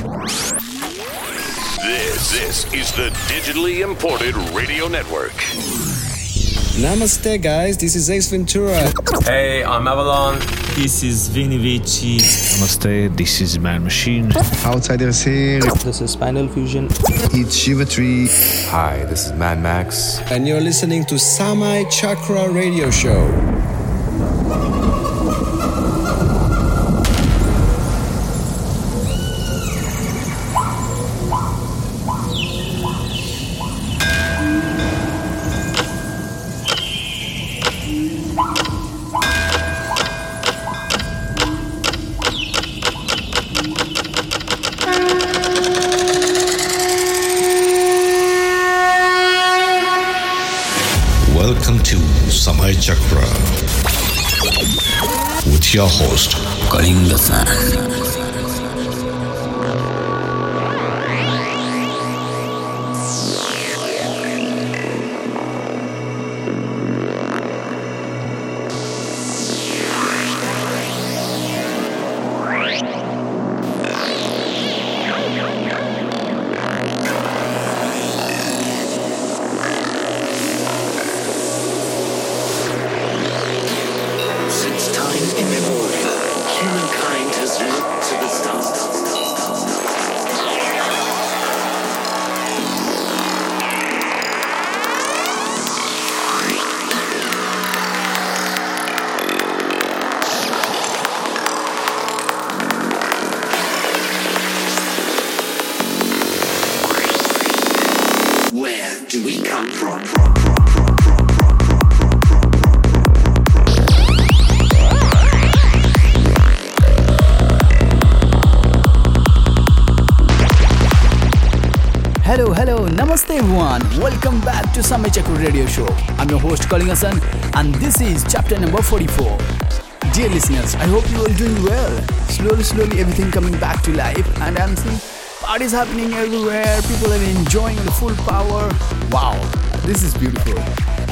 This, this is the digitally imported radio network. Namaste, guys. This is Ace Ventura. Hey, I'm Avalon. This is Vini Vici. Namaste, this is Man Machine. Outsiders here. This is Spinal Fusion. It's Shiva Tree. Hi, this is Mad Max. And you're listening to Samay Chakra Radio Show. Namaste everyone. Welcome back to Samay Radio Show. I'm your host Kalingasan and this is chapter number 44. Dear listeners, I hope you all doing well. Slowly, slowly everything coming back to life and I'm seeing parties happening everywhere. People are enjoying the full power. Wow, this is beautiful.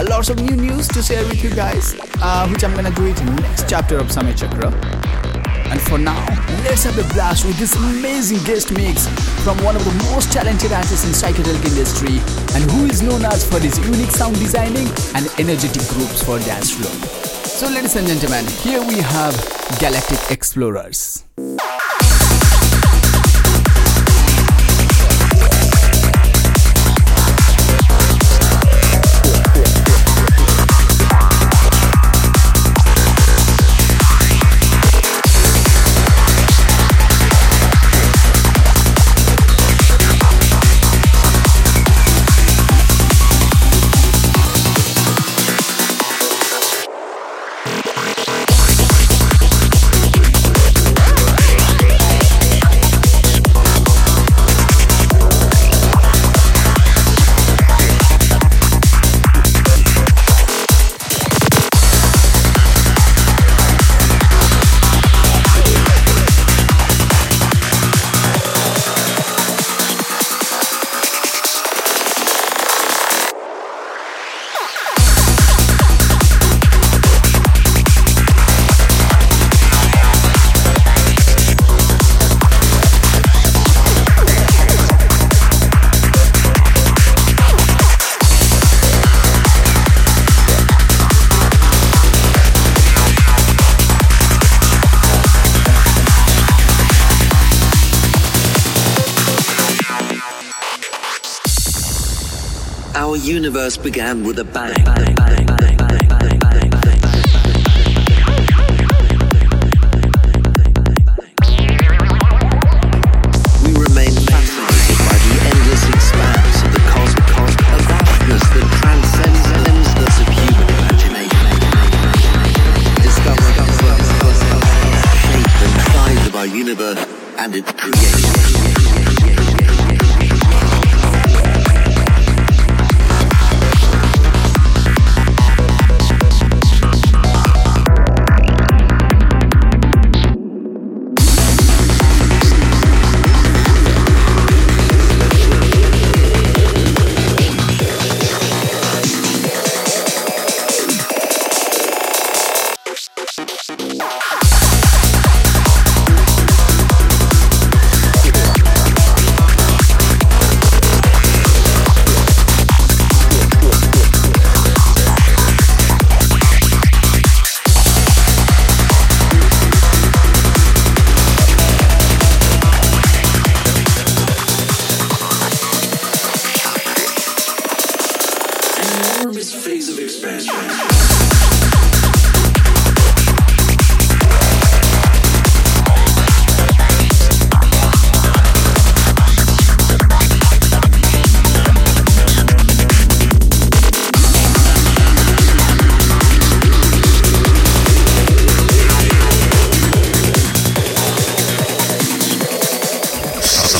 A lots of new news to share with you guys, uh, which I'm gonna do it in next chapter of Samay Chakra. And for now, let's have a blast with this amazing guest mix from one of the most talented artists in psychedelic industry and who is known as for his unique sound designing and energetic groups for dance floor. So ladies and gentlemen, here we have Galactic Explorers. Our universe began with a bang. bang, bang,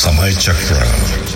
Samay Chakra.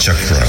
Chakra.